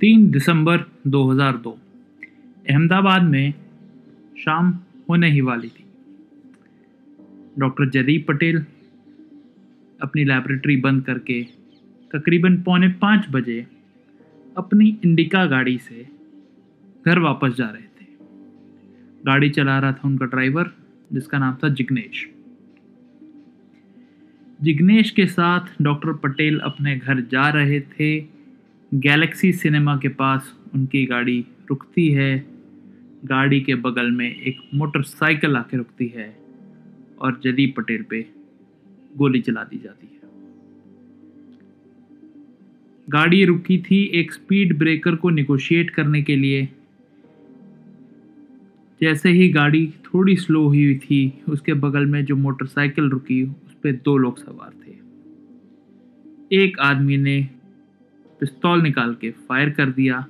तीन दिसंबर 2002 अहमदाबाद में शाम होने ही वाली थी। डॉक्टर जयदीप पटेल अपनी लैबोरेटरी बंद करके तकरीबन पौने पाँच बजे अपनी इंडिका गाड़ी से घर वापस जा रहे थे। गाड़ी चला रहा था उनका ड्राइवर जिसका नाम था जिग्नेश। जिग्नेश के साथ डॉक्टर पटेल अपने घर जा रहे थे। गैलेक्सी सिनेमा के पास उनकी गाड़ी रुकती है। गाड़ी के बगल में एक मोटरसाइकिल आके रुकती है और जदीप पटेल पे गोली चला दी जाती है। गाड़ी रुकी थी एक स्पीड ब्रेकर को निगोशिएट करने के लिए। जैसे ही गाड़ी थोड़ी स्लो हुई थी, उसके बगल में जो मोटरसाइकिल रुकी, उस पर दो लोग सवार थे। एक आदमी ने पिस्तौल निकाल के फायर कर दिया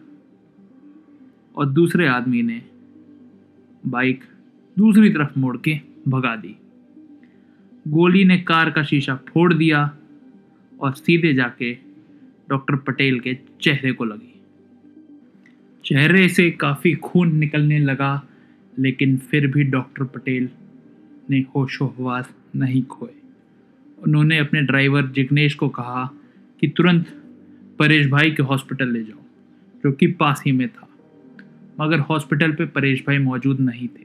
और दूसरे आदमी ने बाइक दूसरी तरफ़ मोड़ के भगा दी। गोली ने कार का शीशा फोड़ दिया और सीधे जाके डॉक्टर पटेल के चेहरे को लगी। चेहरे से काफ़ी खून निकलने लगा, लेकिन फिर भी डॉक्टर पटेल ने होशोहवास नहीं खोए। उन्होंने अपने ड्राइवर जिग्नेश को कहा कि तुरंत परेश भाई के हॉस्पिटल ले जाओ, जो कि पास ही में था। मगर हॉस्पिटल पे परेश भाई मौजूद नहीं थे।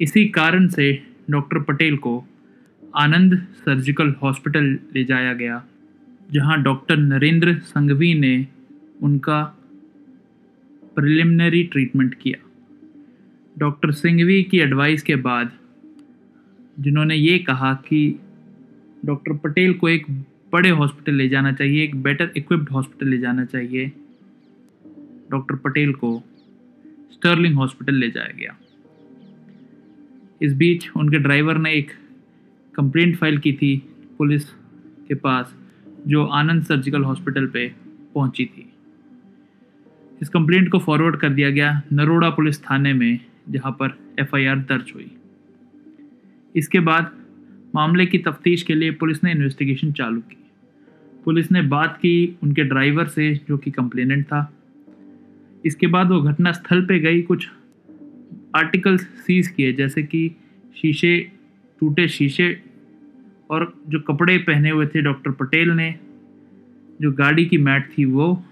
इसी कारण से डॉक्टर पटेल को आनंद सर्जिकल हॉस्पिटल ले जाया गया, जहाँ डॉक्टर नरेंद्र संघवी ने उनका प्रिलिमिनरी ट्रीटमेंट किया। डॉक्टर सिंघवी की एडवाइस के बाद जिन्होंने ये कहा कि डॉक्टर पटेल को एक बड़े हॉस्पिटल ले जाना चाहिए, एक बेटर इक्विप्ड हॉस्पिटल ले जाना चाहिए। डॉक्टर पटेल को स्टर्लिंग हॉस्पिटल ले जाया गया। इस बीच उनके ड्राइवर ने एक कंप्लेंट फ़ाइल की थी पुलिस के पास, जो आनंद सर्जिकल हॉस्पिटल पे पहुँची थी। इस कंप्लेंट को फॉरवर्ड कर दिया गया नरोड़ा पुलिस थाने में, जहाँ पर एफआईआर दर्ज हुई। इसके बाद मामले की तफ्तीश के लिए पुलिस ने इन्वेस्टिगेशन चालू की। पुलिस ने बात की उनके ड्राइवर से, जो कि कंप्लेनेंट था। इसके बाद वो घटना स्थल पे गई, कुछ आर्टिकल्स सीज किए, जैसे कि शीशे, टूटे शीशे, और जो कपड़े पहने हुए थे डॉक्टर पटेल ने, जो गाड़ी की मैट थी वो,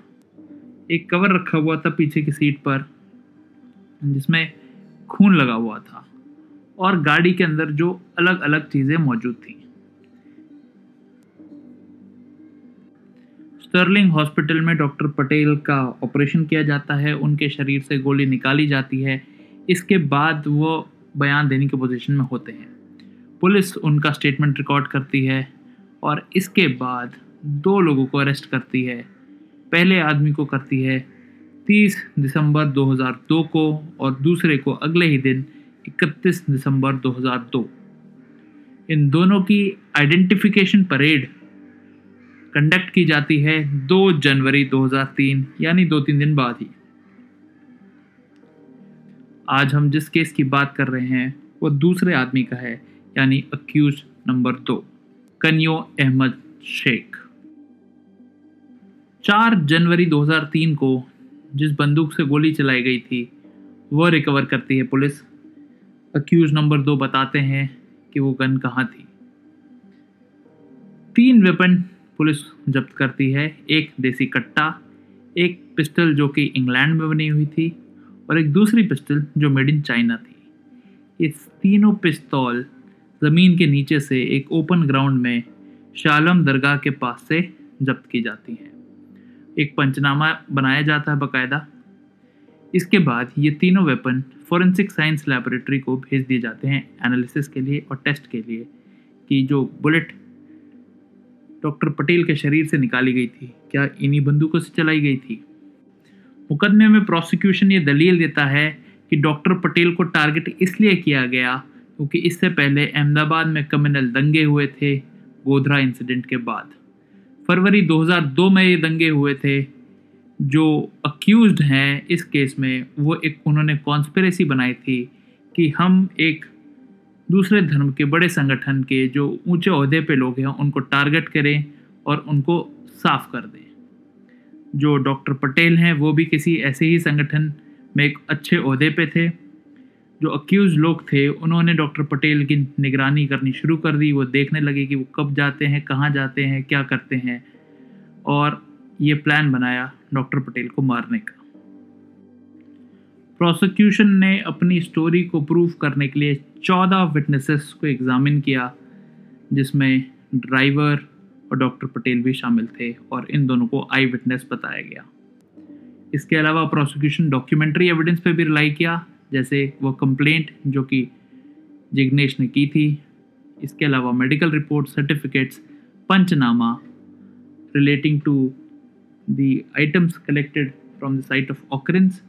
एक कवर रखा हुआ था पीछे की सीट पर, जिसमें खून लगा हुआ था, और गाड़ी के अंदर जो अलग अलग चीज़ें मौजूद थी। स्टर्लिंग हॉस्पिटल में डॉक्टर पटेल का ऑपरेशन किया जाता है, उनके शरीर से गोली निकाली जाती है। इसके बाद वो बयान देने की पोजीशन में होते हैं। पुलिस उनका स्टेटमेंट रिकॉर्ड करती है और इसके बाद दो लोगों को अरेस्ट करती है। पहले आदमी को करती है 30 दिसंबर 2002 को और दूसरे को अगले ही दिन 31 दिसंबर 2002 इन दोनों की आइडेंटिफिकेशन परेड कंडक्ट की जाती है 2 जनवरी 2003 यानी दो तीन दिन बाद ही। आज हम जिस केस की बात कर रहे हैं, वो दूसरे आदमी का है, यानी अक्यूज नंबर दो, कन्यो अहमद शेख। 4 जनवरी 2003 को जिस बंदूक से गोली चलाई गई थी वह रिकवर करती है पुलिस। अक्यूज नंबर दो बताते हैं कि वो गन कहाँ थी। तीन वेपन पुलिस जब्त करती है एक देसी कट्टा, एक पिस्टल जो कि इंग्लैंड में बनी हुई थी और एक दूसरी पिस्टल जो मेड इन चाइना थी। ये तीनों पिस्तौल ज़मीन के नीचे से एक ओपन ग्राउंड में शालम दरगाह के पास से जब्त की जाती हैं। एक पंचनामा बनाया जाता है बाकायदा। इसके बाद ये तीनों वेपन फॉरेंसिक साइंस लेबोरेटरी को भेज दिए जाते हैं एनालिसिस के लिए और टेस्ट के लिए कि जो बुलेट डॉक्टर पटेल के शरीर से निकाली गई थी। क्या इन्हीं बंदूकों से चलाई गई थी? मुकदमे में प्रोसिक्यूशन ये दलील देता है कि डॉक्टर पटेल को टारगेट इसलिए किया गया क्योंकि इससे पहले अहमदाबाद में कम्युनल दंगे हुए थे गोधरा इंसिडेंट के बाद। फरवरी 2002 में ये दंगे हुए थे। जो अक्यूज हैं इस केस में, वो एक उन्होंने कॉन्स्परेसी बनाई थी कि हम एक दूसरे धर्म के बड़े संगठन के जो ऊँचे अहदे पे लोग हैं, उनको टारगेट करें और उनको साफ़ कर दें। जो डॉक्टर पटेल हैं, वो भी किसी ऐसे ही संगठन में एक अच्छे अहदे पे थे। जो अक्यूज लोग थे, उन्होंने डॉक्टर पटेल की निगरानी करनी शुरू कर दी। वो देखने लगे कि वो कब जाते हैं, कहाँ जाते हैं, क्या करते हैं और ये प्लान बनाया डॉक्टर पटेल को मारने का। प्रोसिक्यूशन ने अपनी स्टोरी को प्रूव करने के लिए चौदह विटनेसेस को एग्जामिन किया, जिसमें ड्राइवर और डॉक्टर पटेल भी शामिल थे और इन दोनों को आई विटनेस बताया गया। इसके अलावा प्रोसिक्यूशन डॉक्यूमेंट्री एविडेंस पे भी रिलाई किया, जैसे वो कंप्लेंट जो कि जिग्नेश ने की थी। इसके अलावा medical report certificates panchnama relating to the items collected from the site of occurrence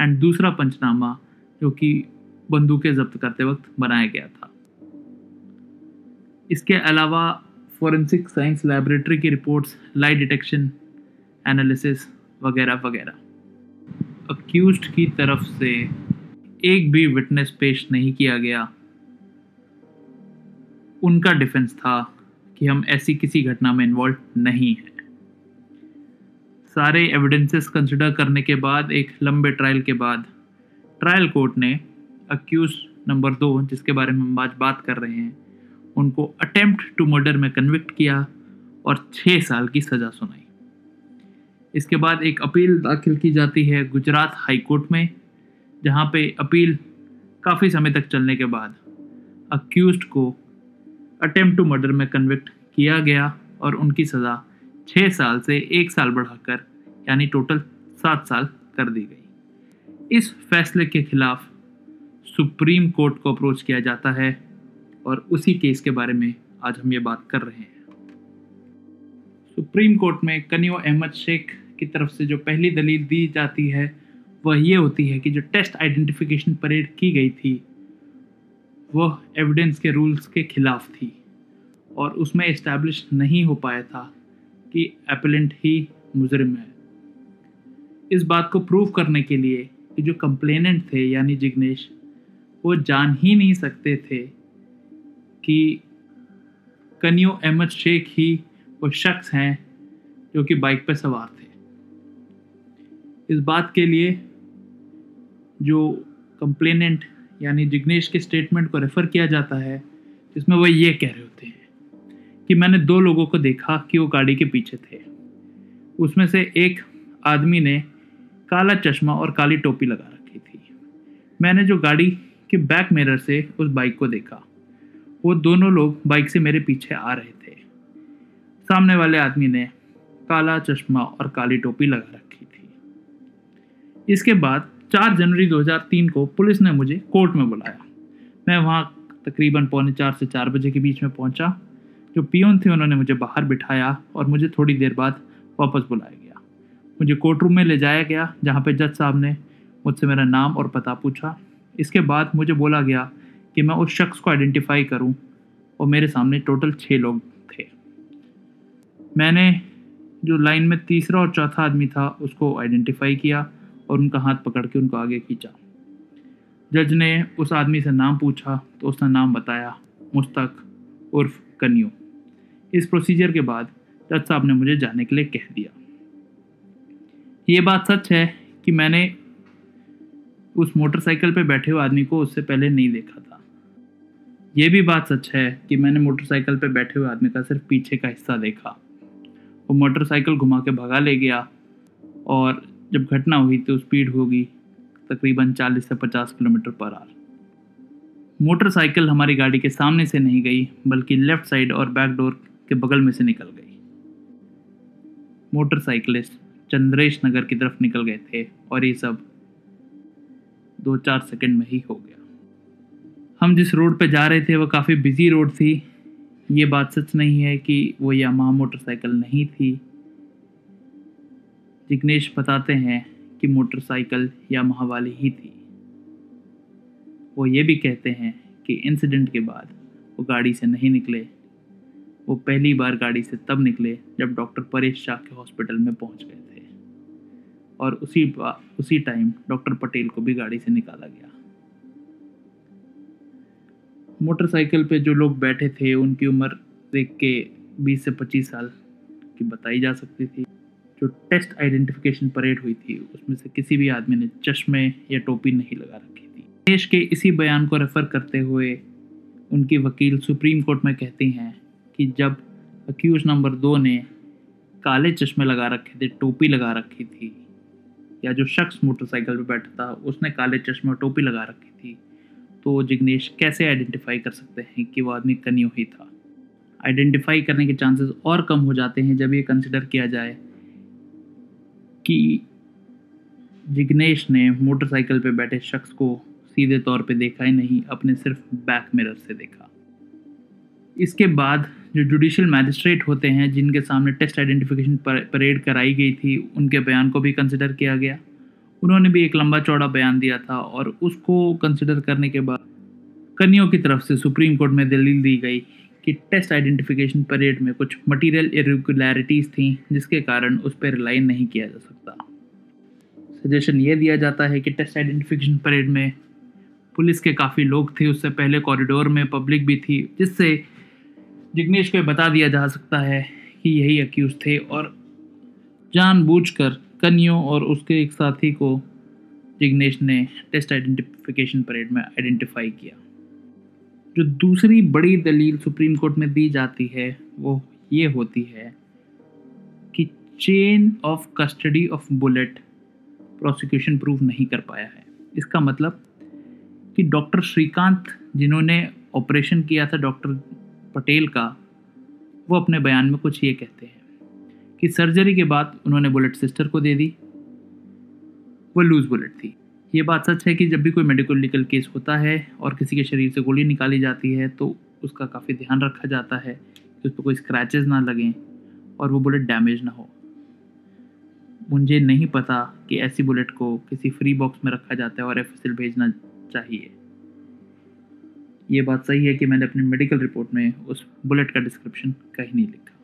and दूसरा पंचनामा जो कि बंदूकें जब्त करते वक्त बनाया गया था। इसके अलावा फोरेंसिक साइंस लैबोरेटरी की रिपोर्ट्स लाइट डिटेक्शन एनालिसिस वगैरह वगैरह। अक्यूज की तरफ़ से एक भी विटनेस पेश नहीं किया गया। उनका डिफेंस था कि हम ऐसी किसी घटना में इन्वॉल्व नहीं हैं। सारे एविडेंसेस कंसिडर करने के बाद, एक लंबे ट्रायल के बाद ट्रायल कोर्ट ने अक्यूज नंबर दो, जिसके बारे में हम आज बात कर रहे हैं, उनको अटेम्प्ट टू मर्डर में कन्विक्ट किया और छः साल की सज़ा सुनाई। इसके बाद एक अपील दाखिल की जाती है गुजरात हाई कोर्ट में, जहाँ पे अपील काफ़ी समय तक चलने के बाद अक्यूज को अटेम्प्ट टू मर्डर में कन्विक्ट किया गया और उनकी सज़ा छः साल से एक साल बढ़ाकर, यानी टोटल सात साल कर दी गई। इस फैसले के खिलाफ सुप्रीम कोर्ट को अप्रोच किया जाता है और उसी केस के बारे में आज हम ये बात कर रहे हैं। सुप्रीम कोर्ट में कनियो अहमद शेख की तरफ़ से जो पहली दलील दी जाती है, वह ये होती है कि जो टेस्ट आइडेंटिफिकेशन परेड की गई थी, वह एविडेंस के रूल्स के खिलाफ थी और उसमें इस्टेब्लिश नहीं हो पाया था कि एपलेंट ही मुजरिम है। इस बात को प्रूव करने के लिए कि जो कंप्लेनेंट थे, यानी जिग्नेश वो जान ही नहीं सकते थे कि कनियो अहमद शेख ही वो शख्स हैं जो कि बाइक पर सवार थे। इस बात के लिए जो कंप्लेनेंट यानी जिग्नेश के स्टेटमेंट को रेफ़र किया जाता है, जिसमें वो ये कह रहे होते हैं कि मैंने दो लोगों को देखा कि वो गाड़ी के पीछे थे। उसमें से एक आदमी ने काला चश्मा और काली टोपी लगा रखी थी। मैंने जो गाड़ी के बैक मिरर से उस बाइक को देखा। वो दोनों लोग बाइक से मेरे पीछे आ रहे थे। सामने वाले आदमी ने काला चश्मा और काली टोपी लगा रखी थी। इसके बाद 4 जनवरी 2003 को पुलिस ने मुझे कोर्ट में बुलाया। मैं वहाँ तकरीबन पौने चार से चार बजे के बीच में पहुँचा। जो पियोन थे, उन्होंने मुझे बाहर बिठाया और मुझे थोड़ी देर बाद वापस बुलाया गया। मुझे कोर्ट रूम में ले जाया गया, जहाँ पे जज साहब ने मुझसे मेरा नाम और पता पूछा। इसके बाद मुझे बोला गया कि मैं उस शख्स को आइडेंटिफाई करूँ और मेरे सामने टोटल छः लोग थे। मैंने जो लाइन में तीसरा और चौथा आदमी था, उसको आइडेंटिफाई किया और उनका हाथ पकड़ के उनको आगे खींचा। जज ने उस आदमी से नाम पूछा तो उसने नाम बताया, मुस्तक उर्फ़ कन्यू। इस प्रोसीजर के बाद जज साहब ने मुझे जाने के लिए कह दिया। ये बात सच है कि मैंने उस मोटरसाइकिल पे बैठे हुए आदमी को उससे पहले नहीं देखा था। ये भी बात सच है कि मैंने मोटरसाइकिल पे बैठे हुए आदमी का सिर्फ़ पीछे का हिस्सा देखा। वो मोटरसाइकिल घुमा के भगा ले गया और जब घटना हुई तो स्पीड होगी तकरीबन 40 से 50 किलोमीटर पर आर। मोटरसाइकिल हमारी गाड़ी के सामने से नहीं गई, बल्कि लेफ़्ट साइड और बैक डोर के बगल में से निकल गई। मोटरसाइकिलिस्ट चंद्रेश नगर की तरफ़ निकल गए थे और ये सब दो चार सेकंड में ही हो गया। हम जिस रोड पे जा रहे थे, वो काफ़ी बिज़ी रोड थी। ये बात सच नहीं है कि वो यामाहा मोटरसाइकिल नहीं थी। जिग्नेश बताते हैं कि मोटरसाइकिल यामाहा वाली ही थी। वो ये भी कहते हैं कि इंसिडेंट के बाद वो गाड़ी से नहीं निकले। वो पहली बार गाड़ी से तब निकले जब डॉक्टर परेश शाह के हॉस्पिटल में पहुँच गए थे। और उसी उसी टाइम डॉक्टर पटेल को भी गाड़ी से निकाला गया। मोटरसाइकिल पे जो लोग बैठे थे, उनकी उम्र देख के 20 से 25 साल की बताई जा सकती थी। जो टेस्ट आइडेंटिफिकेशन परेड हुई थी, उसमें से किसी भी आदमी ने चश्मे या टोपी नहीं लगा रखी थी। देश के इसी बयान को रेफर करते हुए उनकी वकील सुप्रीम कोर्ट में कहती हैं कि जब अक्यूज नंबर दो ने काले चश्मे लगा रखे थे, टोपी लगा रखी थी या जो शख्स मोटरसाइकिल पर बैठा था, उसने काले चश्मे टोपी लगा रखी थी। तो जिग्नेश कैसे आइडेंटिफाई कर सकते हैं कि वो आदमी कनियो ही था? आइडेंटिफाई करने के चांसेस और कम हो जाते हैं जब ये कंसिडर किया जाए कि जिग्नेश ने मोटरसाइकिल पर बैठे शख्स को सीधे तौर पे देखा ही नहीं, अपने सिर्फ़ बैक मिरर से देखा। इसके बाद जो जुडिशल मैजिस्ट्रेट होते हैं, जिनके सामने टेस्ट आइडेंटिफिकेशन परेड कराई गई थी, उनके बयान को भी कंसिडर किया गया। उन्होंने भी एक लंबा चौड़ा बयान दिया था और उसको कंसिडर करने के बाद कनियों की तरफ़ से सुप्रीम कोर्ट में दलील दी गई कि टेस्ट आइडेंटिफिकेशन परेड में कुछ मटेरियल इरेगुलरिटीज़ थी, जिसके कारण उस पर रिलाई नहीं किया जा सकता। सजेशन ये दिया जाता है कि टेस्ट आइडेंटिफिकेशन परेड में पुलिस के काफ़ी लोग थे, उससे पहले कॉरिडोर में पब्लिक भी थी, जिससे जिग्नेश को बता दिया जा सकता है कि यही अक्यूज़ थे और जानबूझकर कनियों और उसके एक साथी को जिग्नेश ने टेस्ट आइडेंटिफिकेशन परेड में आइडेंटिफाई किया। जो दूसरी बड़ी दलील सुप्रीम कोर्ट में दी जाती है, वो ये होती है कि chain of custody of bullet prosecution prove नहीं कर पाया है। इसका मतलब कि डॉक्टर श्रीकांत, जिन्होंने ऑपरेशन किया था डॉक्टर पटेल का, वो अपने बयान में कुछ ये कहते हैं कि सर्जरी के बाद उन्होंने बुलेट सिस्टर को दे दी। वो लूज बुलेट थी। ये बात सच है कि जब भी कोई मेडिकल लीगल केस होता है और किसी के शरीर से गोली निकाली जाती है तो उसका काफ़ी ध्यान रखा जाता है कि उस पर कोई स्क्रैचेस ना लगें और वो बुलेट डैमेज ना हो। मुझे नहीं पता कि ऐसी बुलेट को किसी फ्री बॉक्स में रखा जाता है और एफएसएल भेजना चाहिए। ये बात सही है कि मैंने अपनी मेडिकल रिपोर्ट में उस बुलेट का डिस्क्रिप्शन कहीं नहीं लिखा।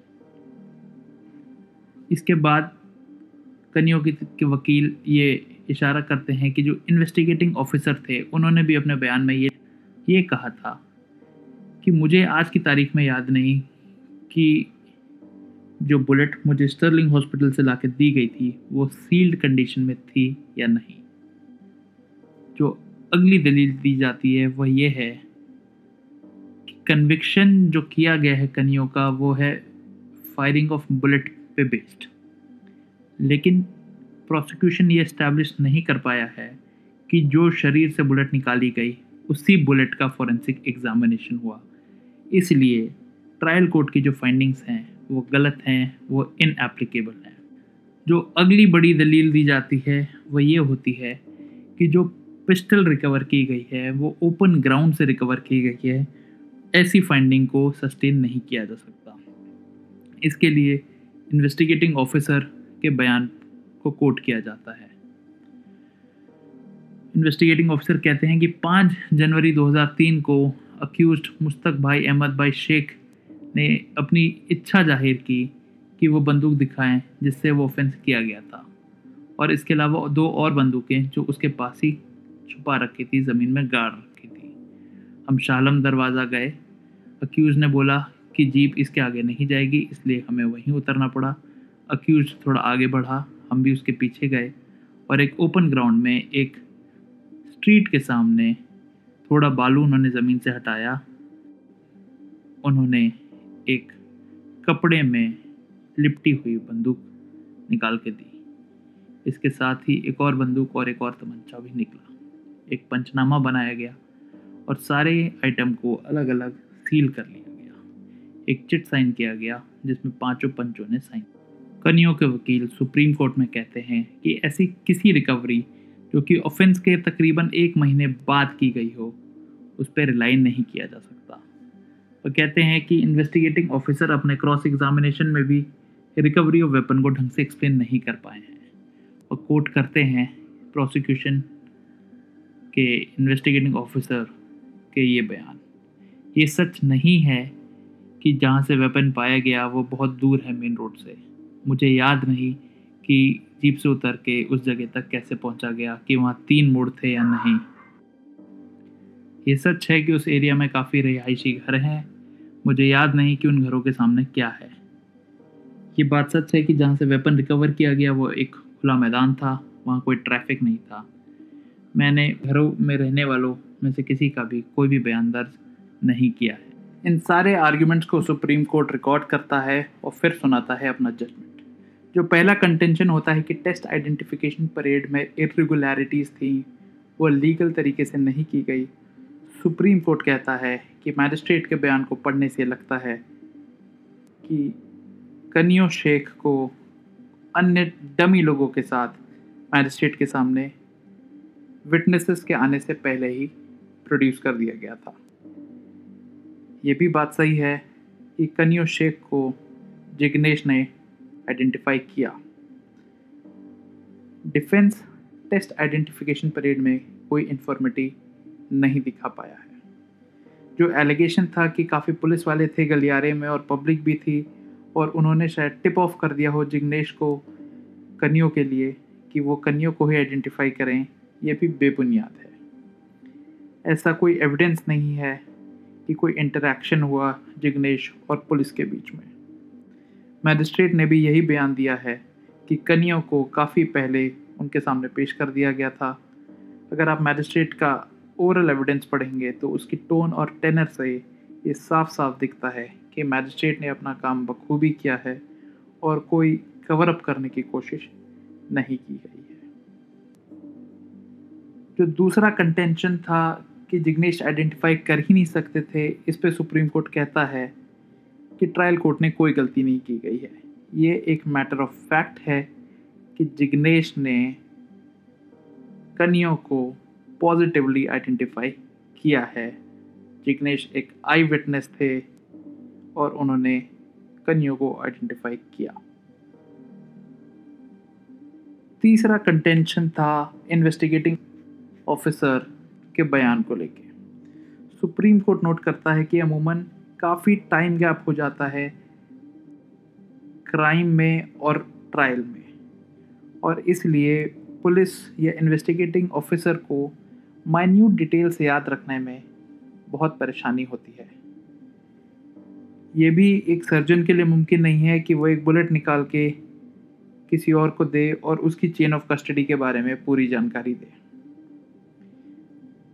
इसके बाद कनियों के वकील ये इशारा करते हैं कि जो इन्वेस्टिगेटिंग ऑफिसर थे, उन्होंने भी अपने बयान में ये ये कहा था कि मुझे आज की तारीख में याद नहीं कि जो बुलेट मुझे स्टर्लिंग हॉस्पिटल से लाके दी गई थी, वो सील्ड कंडीशन में थी या नहीं। जो अगली दलील दी जाती है, वह ये है कन्विक्शन जो किया गया है कनियों का, वो है फायरिंग ऑफ़ बुलेट पे बेस्ड लेकिन प्रोसिक्यूशन ये इस्टेब्लिश नहीं कर पाया है कि जो शरीर से बुलेट निकाली गई, उसी बुलेट का फॉरेंसिक एग्जामिनेशन हुआ। इसलिए ट्रायल कोर्ट की जो फाइंडिंग्स हैं, वो गलत हैं, वो इनएप्लीकेबल हैं। जो अगली बड़ी दलील दी जाती है, वो ये होती है कि जो पिस्टल रिकवर की गई है, वो ओपन ग्राउंड से रिकवर की गई है ऐसी फाइंडिंग को सस्टेन नहीं किया जा सकता। इसके लिए इन्वेस्टिगेटिंग ऑफिसर के बयान को कोट किया जाता है। इन्वेस्टिगेटिंग ऑफिसर कहते हैं कि 5 जनवरी 2003 को अक्यूज मुस्तक भाई अहमद भाई शेख ने अपनी इच्छा ज़ाहिर की कि वो बंदूक दिखाएँ, जिससे वो ऑफेंस किया गया था। और इसके अलावा दो और बंदूकें जो उसके पास ही छुपा रखी थी, ज़मीन में गाड़ हम शालम दरवाज़ा गए, अक्यूज़ ने बोला कि जीप इसके आगे नहीं जाएगी, इसलिए हमें वहीं उतरना पड़ा। अक्यूज थोड़ा आगे बढ़ा, हम भी उसके पीछे गए और एक ओपन ग्राउंड में एक स्ट्रीट के सामने थोड़ा बालू उन्होंने ज़मीन से हटाया। उन्होंने एक कपड़े में लिपटी हुई बंदूक निकाल के दी। इसके साथ ही एक और बंदूक और एक और तमंचा भी निकला। एक पंचनामा बनाया गया। और सारे आइटम को अलग अलग सील कर लिया गया। एक चिट साइन किया गया, जिसमें पाँचों पंचों ने साइन कनियों के वकील सुप्रीम कोर्ट में कहते हैं कि ऐसी किसी रिकवरी जो कि ऑफेंस के तकरीबन एक महीने बाद की गई हो, उस पर रिलाई नहीं किया जा सकता। और कहते हैं कि इन्वेस्टिगेटिंग ऑफिसर अपने क्रॉस एग्जामिनेशन में भी रिकवरी ऑफ़ वेपन को ढंग से एक्सप्लेन नहीं कर पाए हैं। और कोर्ट करते हैं प्रोसिक्यूशन के इन्वेस्टिगेटिंग ऑफिसर के ये बयान। ये सच नहीं है कि जहाँ से वेपन पाया गया, वो बहुत दूर है मेन रोड से। मुझे याद नहीं कि जीप से उतर के उस जगह तक कैसे पहुँचा गया, कि वहाँ तीन मोड़ थे या नहीं। ये सच है कि उस एरिया में काफ़ी रिहायशी घर हैं। मुझे याद नहीं कि उन घरों के सामने क्या है। ये बात सच है कि जहाँ से वेपन रिकवर किया गया, वो एक खुला मैदान था, वहाँ कोई ट्रैफ़िक नहीं था। मैंने घरों में रहने वालों में से किसी का भी कोई भी बयान दर्ज नहीं किया है। इन सारे आर्ग्यूमेंट्स को सुप्रीम कोर्ट रिकॉर्ड करता है और फिर सुनाता है अपना जजमेंट जो पहला कंटेंशन होता है कि टेस्ट आइडेंटिफिकेशन परेड में इरेगुलरिटीज़ थी, वो लीगल तरीके से नहीं की गई। सुप्रीम कोर्ट कहता है कि मैजिस्ट्रेट के बयान को पढ़ने से लगता है कि कनियो शेख को अन्य डमी लोगों के साथ मैजिस्ट्रेट के सामने विटनेसेस के आने से पहले ही प्रोड्यूस कर दिया गया था। ये भी बात सही है कि कनियो शेख को जिग्नेश ने आइडेंटिफाई किया। डिफेंस टेस्ट आइडेंटिफिकेशन परेड में कोई इन्फॉर्मेटिव नहीं दिखा पाया है। जो एलिगेशन था कि काफ़ी पुलिस वाले थे गलियारे में और पब्लिक भी थी और उन्होंने शायद टिप ऑफ़ कर दिया हो जिग्नेश को कनियों के लिए कि वो कनियों को ही आइडेंटिफाई करें, ये भी बेबुनियाद है। ऐसा कोई एविडेंस नहीं है कि कोई इंटरेक्शन हुआ जिग्नेश और पुलिस के बीच में। मैजिस्ट्रेट ने भी यही बयान दिया है कि कनियों को काफ़ी पहले उनके सामने पेश कर दिया गया था। अगर आप मैजिस्ट्रेट का ओरल एविडेंस पढ़ेंगे तो उसकी टोन और टेनर से ये साफ़ साफ़ दिखता है कि मैजिस्ट्रेट ने अपना काम बखूबी किया है और कोई कवर अप करने की कोशिश नहीं की गई है। जो दूसरा कंटेंशन था कि जिग्नेश आइडेंटिफाई कर ही नहीं सकते थे, इस पे सुप्रीम कोर्ट कहता है कि ट्रायल कोर्ट ने कोई गलती नहीं की गई है। ये एक मैटर ऑफ़ फैक्ट है कि जिग्नेश ने कनियों को पॉजिटिवली आइडेंटिफाई किया है। जिग्नेश एक आई विटनेस थे और उन्होंने कनियों को आइडेंटिफाई किया। तीसरा कंटेंशन था इन्वेस्टिगेटिंग ऑफिसर के बयान को लेके। सुप्रीम कोर्ट नोट करता है कि अमूमन काफ़ी टाइम गैप हो जाता है क्राइम में और ट्रायल में। और इसलिए पुलिस या इन्वेस्टिगेटिंग ऑफिसर को माइन्यूट डिटेल्स याद रखने में बहुत परेशानी होती है। ये भी एक सर्जन के लिए मुमकिन नहीं है कि वो एक बुलेट निकाल के किसी और को दे और उसकी चेन ऑफ़ कस्टडी के बारे में पूरी जानकारी दे।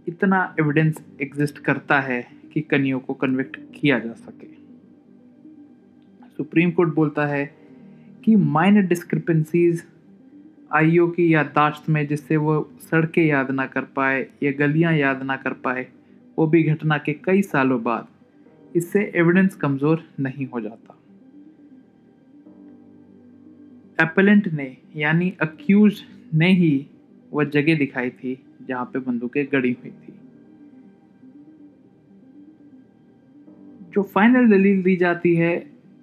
इतना एविडेंस एग्जिस्ट करता है कि कनियों को कन्विक्ट किया जा सके। सुप्रीम कोर्ट बोलता है कि माइनर डिस्क्रिपेंसीज आइयों की याददाश्त में जिससे वो सड़कें याद ना कर पाए या गलियाँ याद ना कर पाए, वो भी घटना के कई सालों बाद। इससे एविडेंस कमज़ोर नहीं हो जाता। एपेलेंट ने, यानी अक्यूज ने ही वह जगह दिखाई थी जहाँ पे बंदूकें गड़ी हुई थी। जो फाइनल दलील दी जाती है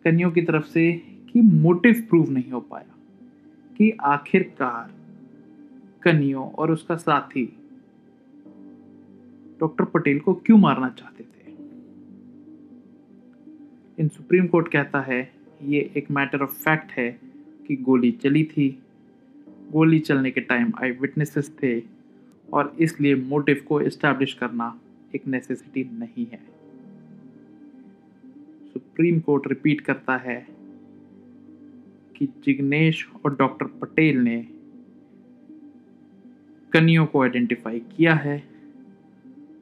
कनियों की तरफ़ से कि मोटिव प्रूव नहीं हो पाया, कि आखिरकार कनियो और उसका साथी डॉक्टर पटेल को क्यों मारना चाहते थे? इन सुप्रीम कोर्ट कहता है, ये एक मैटर ऑफ़ फैक्ट है कि गोली चली थी। गोली चलने के टाइम आई विटनेसेस थे। और इसलिए मोटिव को इस्टेब्लिश करना एक नेसेसिटी नहीं है। सुप्रीम कोर्ट रिपीट करता है कि जिग्नेश और डॉक्टर पटेल ने कनियों को आइडेंटिफाई किया है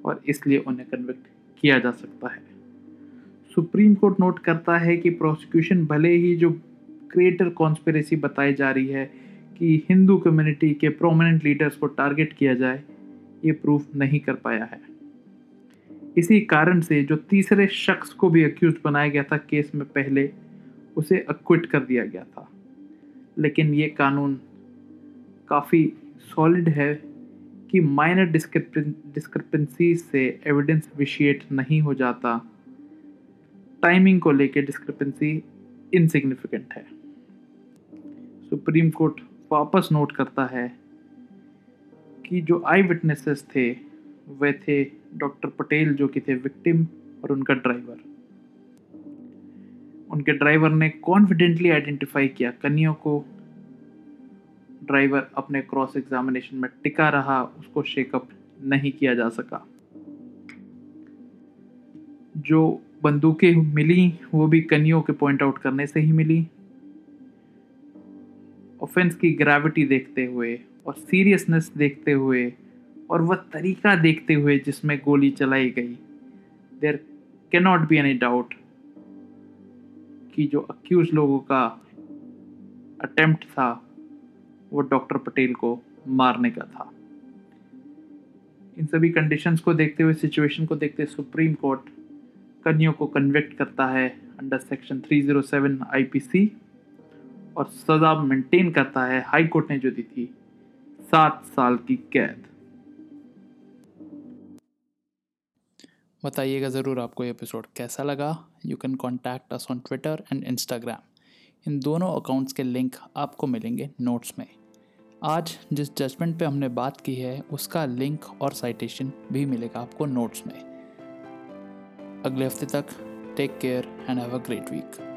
और इसलिए उन्हें कन्विक्ट किया जा सकता है। सुप्रीम कोर्ट नोट करता है कि प्रोसिक्यूशन भले ही जो क्रिएटर कॉन्स्पिरेसी बताई जा रही है कि हिंदू कम्युनिटी के प्रोमिनेंट लीडर्स को टारगेट किया जाए, ये प्रूफ नहीं कर पाया है। इसी कारण से जो तीसरे शख्स को भी अक्यूज बनाया गया था केस में पहले, उसे अक्विट कर दिया गया था। लेकिन ये कानून काफ़ी सॉलिड है कि माइनर डिस्क्रिपेंसी से एविडेंस विशिएट नहीं हो जाता। टाइमिंग को लेकर डिस्क्रिपेंसी इनसिग्निफिकेंट है। सुप्रीम कोर्ट वापस नोट करता है कि जो आई विटनेसेस थे, वे थे डॉक्टर पटेल, जो कि थे विक्टिम और उनका ड्राइवर। उनके ड्राइवर ने कॉन्फिडेंटली आइडेंटिफाई किया। कन्यों को ड्राइवर अपने क्रॉस एग्जामिनेशन में टिका रहा, उसको शेकअप नहीं किया जा सका। जो बंदूकें मिली, वो भी कनियों के पॉइंट आउट करने से ही मिली। ऑफेंस की ग्रेविटी देखते हुए और सीरियसनेस देखते हुए और वह तरीका देखते हुए जिसमें गोली चलाई गई। There can not be any doubt कि जो अक्यूज लोगों का अटेम्प्ट था, वो डॉक्टर पटेल को मारने का था। इन सभी कंडीशंस को देखते हुए सिचुएशन को देखते हुए सुप्रीम कोर्ट कन्यों को कन्विक्ट करता है अंडर सेक्शन 307 आईपीसी और सज़ा मेंटेन करता है हाई कोर्ट ने जो दी थी सात साल की कैद। बताइएगा ज़रूर आपको ये एपिसोड कैसा लगा। You can contact us on Twitter and Instagram इन दोनों अकाउंट्स के लिंक आपको मिलेंगे नोट्स में। आज जिस जजमेंट पे हमने बात की है, उसका लिंक और साइटेशन भी मिलेगा आपको नोट्स में। अगले हफ़्ते तक take care and have a great week